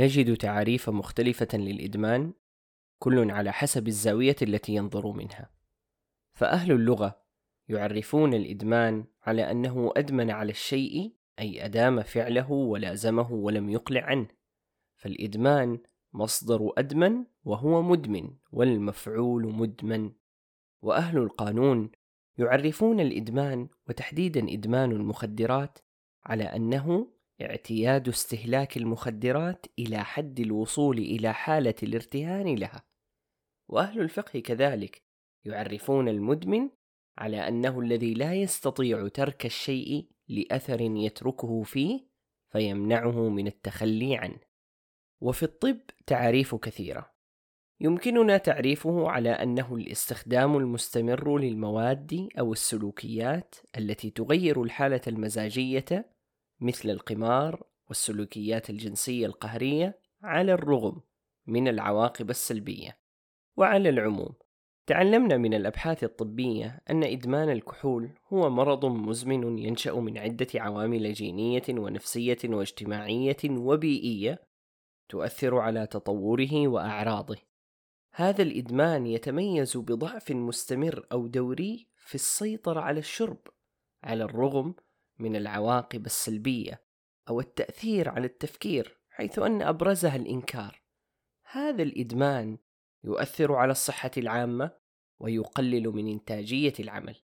نجد تعاريف مختلفة للإدمان كل على حسب الزاوية التي ينظر منها. فأهل اللغة يعرفون الإدمان على أنه أدمن على الشيء أي أدام فعله ولازمه ولم يقلع عنه. فالإدمان مصدر أدمن وهو مدمن والمفعول مدمن. وأهل القانون يعرفون الإدمان وتحديدا إدمان المخدرات على أنه اعتياد استهلاك المخدرات إلى حد الوصول إلى حالة الارتهان لها. وأهل الفقه كذلك يعرفون المدمن على أنه الذي لا يستطيع ترك الشيء لأثر يتركه فيه فيمنعه من التخلي عنه. وفي الطب تعاريف كثيرة. يمكننا تعريفه على أنه الاستخدام المستمر للمواد أو السلوكيات التي تغير الحالة المزاجية مثل القمار والسلوكيات الجنسية القهرية على الرغم من العواقب السلبية وعلى العموم تعلمنا من الأبحاث الطبية أن إدمان الكحول هو مرض مزمن ينشأ من عدة عوامل جينية ونفسية واجتماعية وبيئية تؤثر على تطوره وأعراضه. هذا الإدمان يتميز بضعف مستمر أو دوري في السيطرة على الشرب، على الرغم من العواقب السلبية أو التأثير على التفكير، حيث أن أبرزها الإنكار. هذا الإدمان يؤثر على الصحة العامة ويقلل من إنتاجية العمل.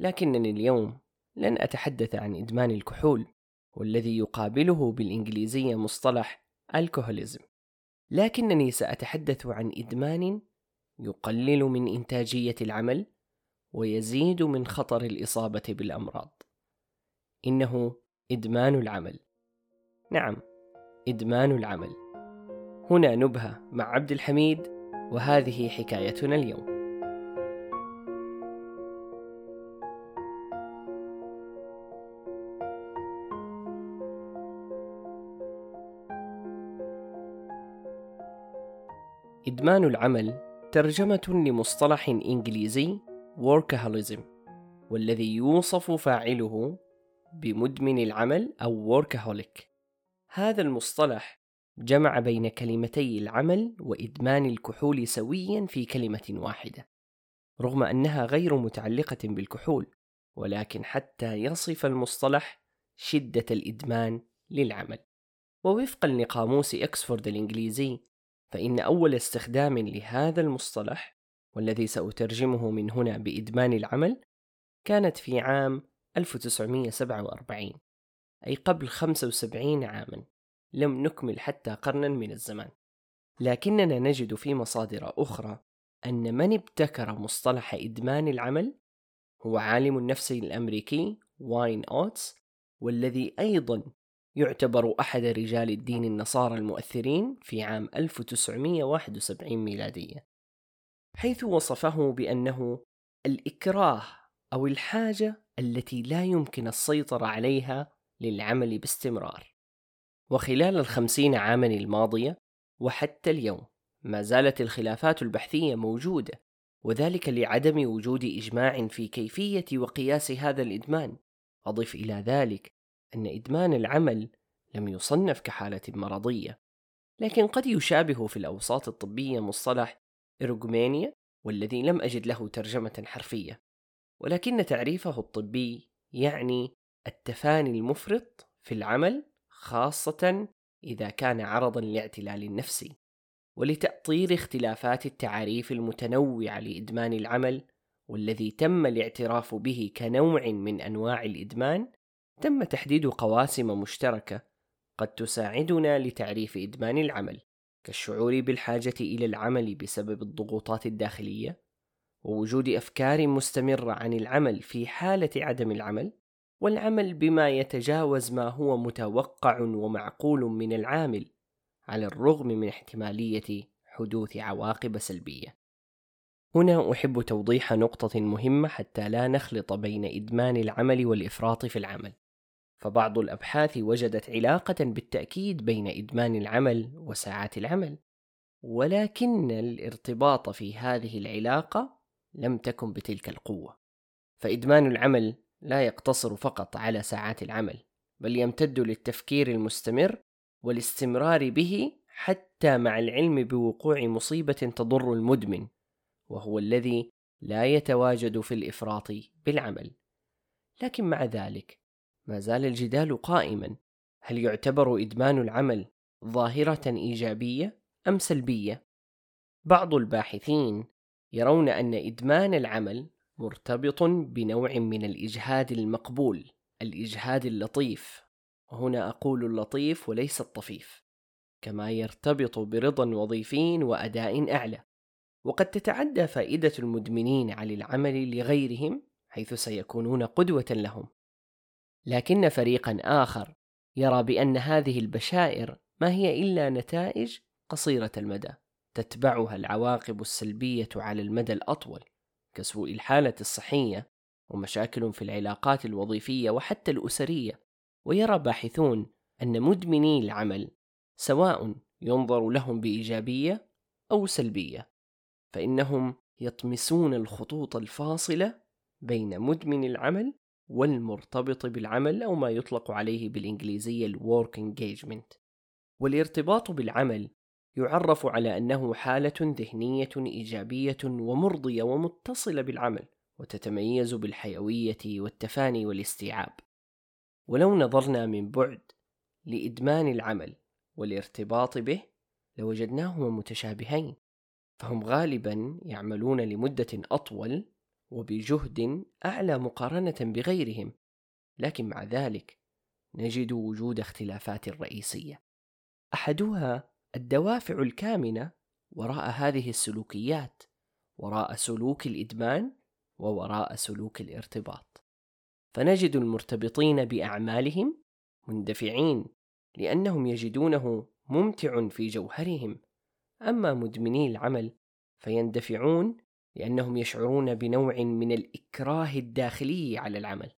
لكنني اليوم لن أتحدث عن إدمان الكحول والذي يقابله بالإنجليزية مصطلح الكحوليزم لكنني سأتحدث عن إدمان يقلل من إنتاجية العمل ويزيد من خطر الإصابة بالأمراض إنه إدمان العمل. نعم إدمان العمل. هنا نبهة مع عبد الحميد وهذه حكايتنا اليوم. إدمان العمل ترجمة لمصطلح إنجليزي workaholism والذي يوصف فاعله بمدمن العمل أو workaholic. هذا المصطلح جمع بين كلمتي العمل وإدمان الكحول سويا في كلمة واحدة رغم أنها غير متعلقة بالكحول ولكن حتى يصف المصطلح شدة الإدمان للعمل. ووفقا لقاموس إكسفورد الإنجليزي فإن أول استخدام لهذا المصطلح والذي سأترجمه من هنا بإدمان العمل كانت في عام 1947 أي قبل 75 عاما. لم نكمل حتى قرنا من الزمان. لكننا نجد في مصادر أخرى أن من ابتكر مصطلح إدمان العمل هو عالم النفس الأمريكي واين أوتس والذي أيضا يعتبر أحد رجال الدين النصارى المؤثرين في عام 1971 ميلادية. حيث وصفه بأنه الإكراه أو الحاجة التي لا يمكن السيطرة عليها للعمل باستمرار. وخلال الخمسين عاما الماضية وحتى اليوم ما زالت الخلافات البحثية موجودة وذلك لعدم وجود إجماع في كيفية وقياس هذا الإدمان. أضف إلى ذلك أن إدمان العمل لم يصنف كحالة مرضية لكن قد يشابه في الأوساط الطبية مصطلح إرجومانيا والذي لم أجد له ترجمة حرفية. ولكن تعريفه الطبي يعني التفاني المفرط في العمل خاصة إذا كان عرضا لاعتلال النفسي ولتأطير اختلافات التعاريف المتنوعة لإدمان العمل والذي تم الاعتراف به كنوع من أنواع الإدمان تم تحديد قواسم مشتركة قد تساعدنا لتعريف إدمان العمل كالشعور بالحاجة إلى العمل بسبب الضغوطات الداخلية. ووجود أفكار مستمرة عن العمل في حالة عدم العمل والعمل بما يتجاوز ما هو متوقع ومعقول من العامل على الرغم من احتمالية حدوث عواقب سلبية. هنا أحب توضيح نقطة مهمة حتى لا نخلط بين إدمان العمل والإفراط في العمل. فبعض الأبحاث وجدت علاقة بالتأكيد بين إدمان العمل وساعات العمل، ولكن الارتباط في هذه العلاقة لم تكن بتلك القوة. فإدمان العمل لا يقتصر فقط على ساعات العمل، بل يمتد للتفكير المستمر والاستمرار به حتى مع العلم بوقوع مصيبة تضر المدمن وهو الذي لا يتواجد في الإفراط بالعمل لكن مع ذلك ما زال الجدال قائما هل يعتبر إدمان العمل ظاهرة إيجابية أم سلبية؟ بعض الباحثين يرون أن إدمان العمل مرتبط بنوع من الإجهاد المقبول، الإجهاد اللطيف، وهنا أقول اللطيف وليس الطفيف، كما يرتبط برضا وظيفي وأداء أعلى، وقد تتعدى فائدة المدمنين على العمل لغيرهم حيث سيكونون قدوة لهم. لكن فريقا آخر يرى بأن هذه البشائر ما هي إلا نتائج قصيرة المدى. تتبعها العواقب السلبية على المدى الأطول كسوء الحالة الصحية ومشاكل في العلاقات الوظيفية وحتى الأسرية. ويرى باحثون أن مدمني العمل سواء ينظر لهم بإيجابية أو سلبية فإنهم يطمسون الخطوط الفاصلة بين مدمن العمل والمرتبط بالعمل أو ما يطلق عليه بالإنجليزية الورك engagement. والارتباط بالعمل يعرف على أنه حالة ذهنية إيجابية ومرضية ومتصلة بالعمل وتتميز بالحيوية والتفاني والاستيعاب. ولو نظرنا من بعد لإدمان العمل والارتباط به لوجدناهما متشابهين. فهم غالبا يعملون لمدة أطول وبجهد أعلى مقارنة بغيرهم. لكن مع ذلك نجد وجود اختلافات رئيسية. أحدها الدوافع الكامنة وراء هذه السلوكيات وراء سلوك الإدمان ووراء سلوك الارتباط. فنجد المرتبطين بأعمالهم مندفعين لأنهم يجدونه ممتع في جوهرهم. أما مدمني العمل فيندفعون لأنهم يشعرون بنوع من الإكراه الداخلي على العمل.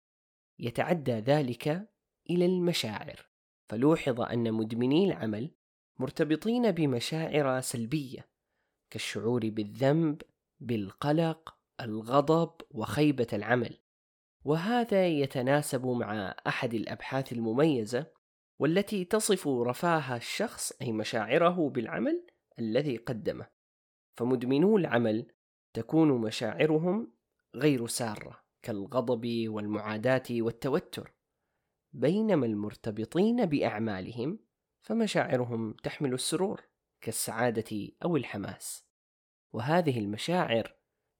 يتعدى ذلك إلى المشاعر. فلوحظ أن مدمني العمل مرتبطين بمشاعر سلبية كالشعور بالذنب، بالقلق، الغضب وخيبة العمل، وهذا يتناسب مع أحد الأبحاث المميزة والتي تصف رفاه الشخص أي مشاعره بالعمل الذي قدمه، فمدمنو العمل تكون مشاعرهم غير سارة كالغضب والمعاداة والتوتر، بينما المرتبطين بأعمالهم فمشاعرهم تحمل السرور كالسعادة أو الحماس وهذه المشاعر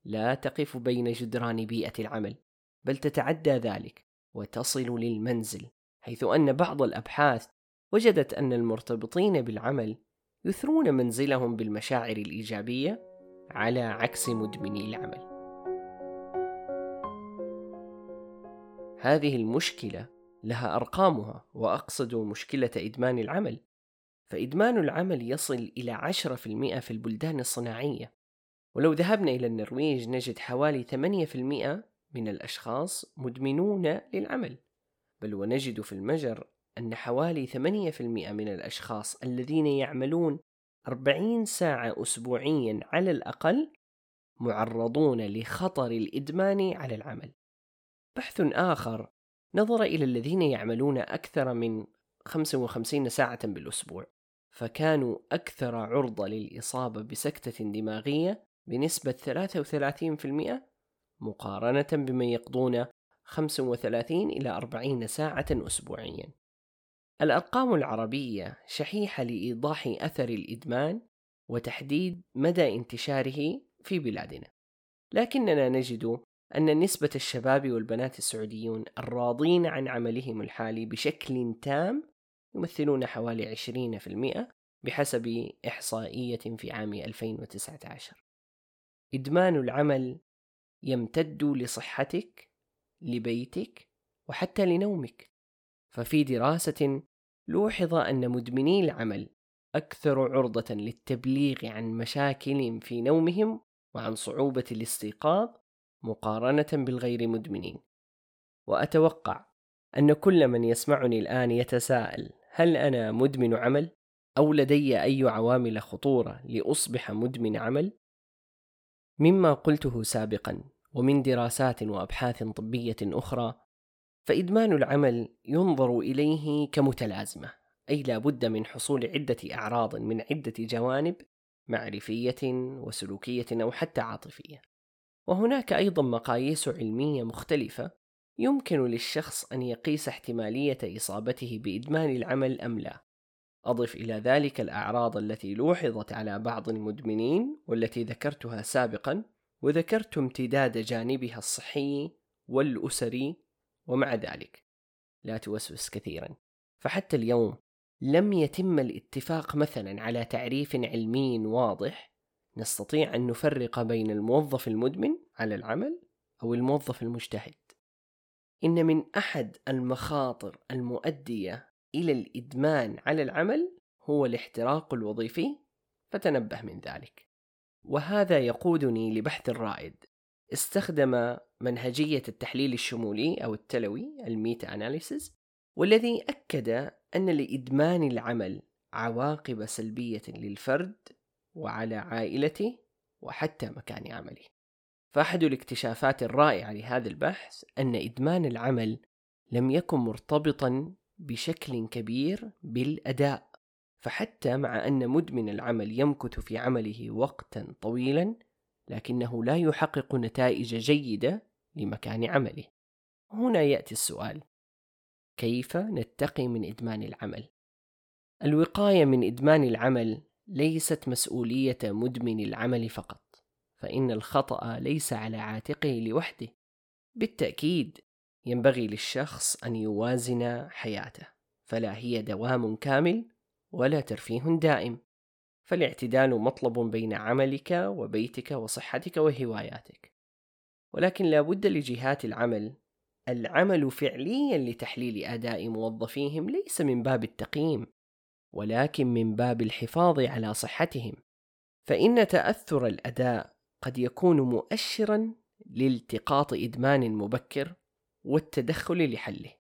لا تقف بين جدران بيئة العمل بل تتعدى ذلك وتصل للمنزل حيث أن بعض الأبحاث وجدت أن المرتبطين بالعمل يثرون منزلهم بالمشاعر الإيجابية على عكس مدمني العمل. هذه المشكلة لها أرقامها وأقصد مشكلة إدمان العمل. فإدمان العمل يصل إلى 10% في البلدان الصناعية. ولو ذهبنا إلى النرويج نجد حوالي 8% من الأشخاص مدمنون للعمل. بل ونجد في المجر أن حوالي 8% من الأشخاص الذين يعملون 40 ساعة أسبوعيا على الأقل معرضون لخطر الإدمان على العمل. بحث آخر نظر إلى الذين يعملون أكثر من 55 ساعة بالأسبوع فكانوا أكثر عرضة للإصابة بسكتة دماغية بنسبة 33% مقارنة بمن يقضون 35 إلى 40 ساعة أسبوعيا. الأرقام العربية شحيحة لإيضاح أثر الإدمان وتحديد مدى انتشاره في بلادنا. لكننا نجد أن نسبة الشباب والبنات السعوديون الراضين عن عملهم الحالي بشكل تام يمثلون حوالي 20% بحسب إحصائية في عام 2019 إدمان العمل يمتد لصحتك لبيتك وحتى لنومك. ففي دراسة لوحظ أن مدمني العمل أكثر عرضة للتبليغ عن مشاكل في نومهم وعن صعوبة الاستيقاظ مقارنة بالغير مدمنين وأتوقع أن كل من يسمعني الآن يتساءل هل أنا مدمن عمل؟ أو لدي أي عوامل خطورة لأصبح مدمن عمل؟ مما قلته سابقا ومن دراسات وأبحاث طبية أخرى فإدمان العمل ينظر إليه كمتلازمة أي لا بد من حصول عدة أعراض من عدة جوانب معرفية وسلوكية أو حتى عاطفية وهناك أيضا مقاييس علمية مختلفة يمكن للشخص أن يقيس احتمالية إصابته بإدمان العمل أم لا. أضف إلى ذلك الأعراض التي لوحظت على بعض المدمنين والتي ذكرتها سابقا وذكرت امتداد جانبها الصحي والأسري ومع ذلك. لا توسوس كثيرا. فحتى اليوم لم يتم الاتفاق مثلا على تعريف علمي واضح نستطيع أن نفرق بين الموظف المدمن على العمل أو الموظف المجتهد. إن من أحد المخاطر المؤدية إلى الإدمان على العمل هو الاحتراق الوظيفي فتنبه من ذلك. وهذا يقودني لبحث رائد. استخدم منهجية التحليل الشمولي أو التلوي الميتا أناليسيس والذي أكد أن لإدمان العمل عواقب سلبية للفرد وعلى عائلته وحتى مكان عمله فأحد الاكتشافات الرائعة لهذا البحث أن إدمان العمل لم يكن مرتبطا بشكل كبير بالأداء فحتى مع أن مدمن العمل يمكث في عمله وقتا طويلا لكنه لا يحقق نتائج جيدة لمكان عمله هنا يأتي السؤال كيف نتقي من إدمان العمل؟ الوقاية من إدمان العمل ليست مسؤولية مدمن العمل فقط فإن الخطأ ليس على عاتقه لوحده. بالتأكيد ينبغي للشخص أن يوازن حياته فلا هي دوام كامل ولا ترفيه دائم. فالاعتدال مطلب بين عملك وبيتك وصحتك وهواياتك. ولكن لا بد لجهات العمل. العمل فعليا لتحليل أداء موظفيهم ليس من باب التقييم. ولكن من باب الحفاظ على صحتهم فإن تأثر الأداء قد يكون مؤشرا لالتقاط إدمان مبكر والتدخل لحله.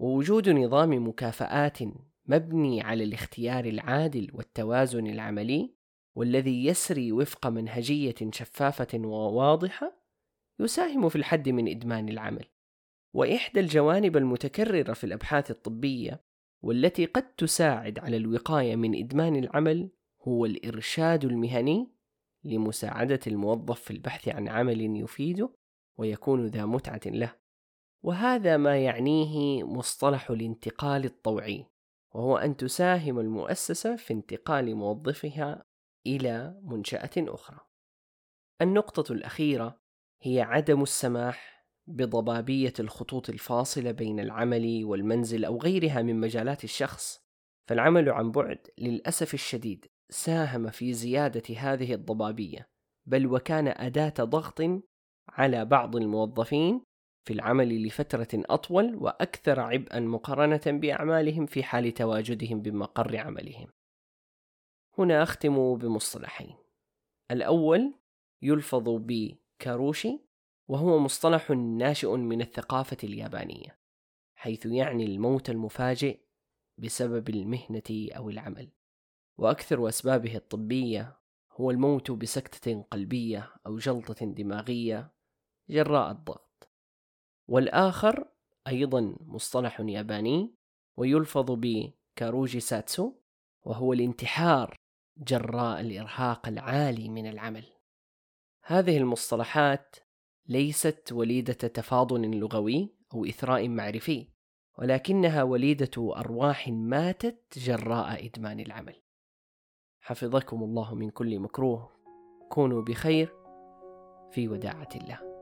ووجود نظام مكافآت مبني على الاختيار العادل والتوازن العملي والذي يسري وفق منهجية شفافة وواضحة يساهم في الحد من إدمان العمل. وإحدى الجوانب المتكررة في الأبحاث الطبية والتي قد تساعد على الوقاية من إدمان العمل هو الإرشاد المهني لمساعدة الموظف في البحث عن عمل يفيده ويكون ذا متعة له. وهذا ما يعنيه مصطلح الانتقال الطوعي وهو أن تساهم المؤسسة في انتقال موظفها إلى منشأة أخرى. النقطة الأخيرة هي عدم السماح بضبابية الخطوط الفاصلة بين العمل والمنزل أو غيرها من مجالات الشخص فالعمل عن بعد للأسف الشديد ساهم في زيادة هذه الضبابية بل وكان أداة ضغط على بعض الموظفين في العمل لفترة أطول وأكثر عبئا مقارنة بأعمالهم في حال تواجدهم بمقر عملهم. هنا أختم بمصطلحين. الأول يلفظ بكاروشي وهو مصطلح ناشئ من الثقافة اليابانية حيث يعني الموت المفاجئ بسبب المهنة أو العمل. وأكثر أسبابه الطبية هو الموت بسكتة قلبية أو جلطة دماغية جراء الضغط. والآخر أيضا مصطلح ياباني ويلفظ بكاروجي ساتسو وهو الانتحار جراء الإرهاق العالي من العمل. هذه المصطلحات ليست وليدة تفاضل لغوي أو إثراء معرفي ولكنها وليدة أرواح ماتت جراء إدمان العمل. حفظكم الله من كل مكروه. كونوا بخير في وداعة الله.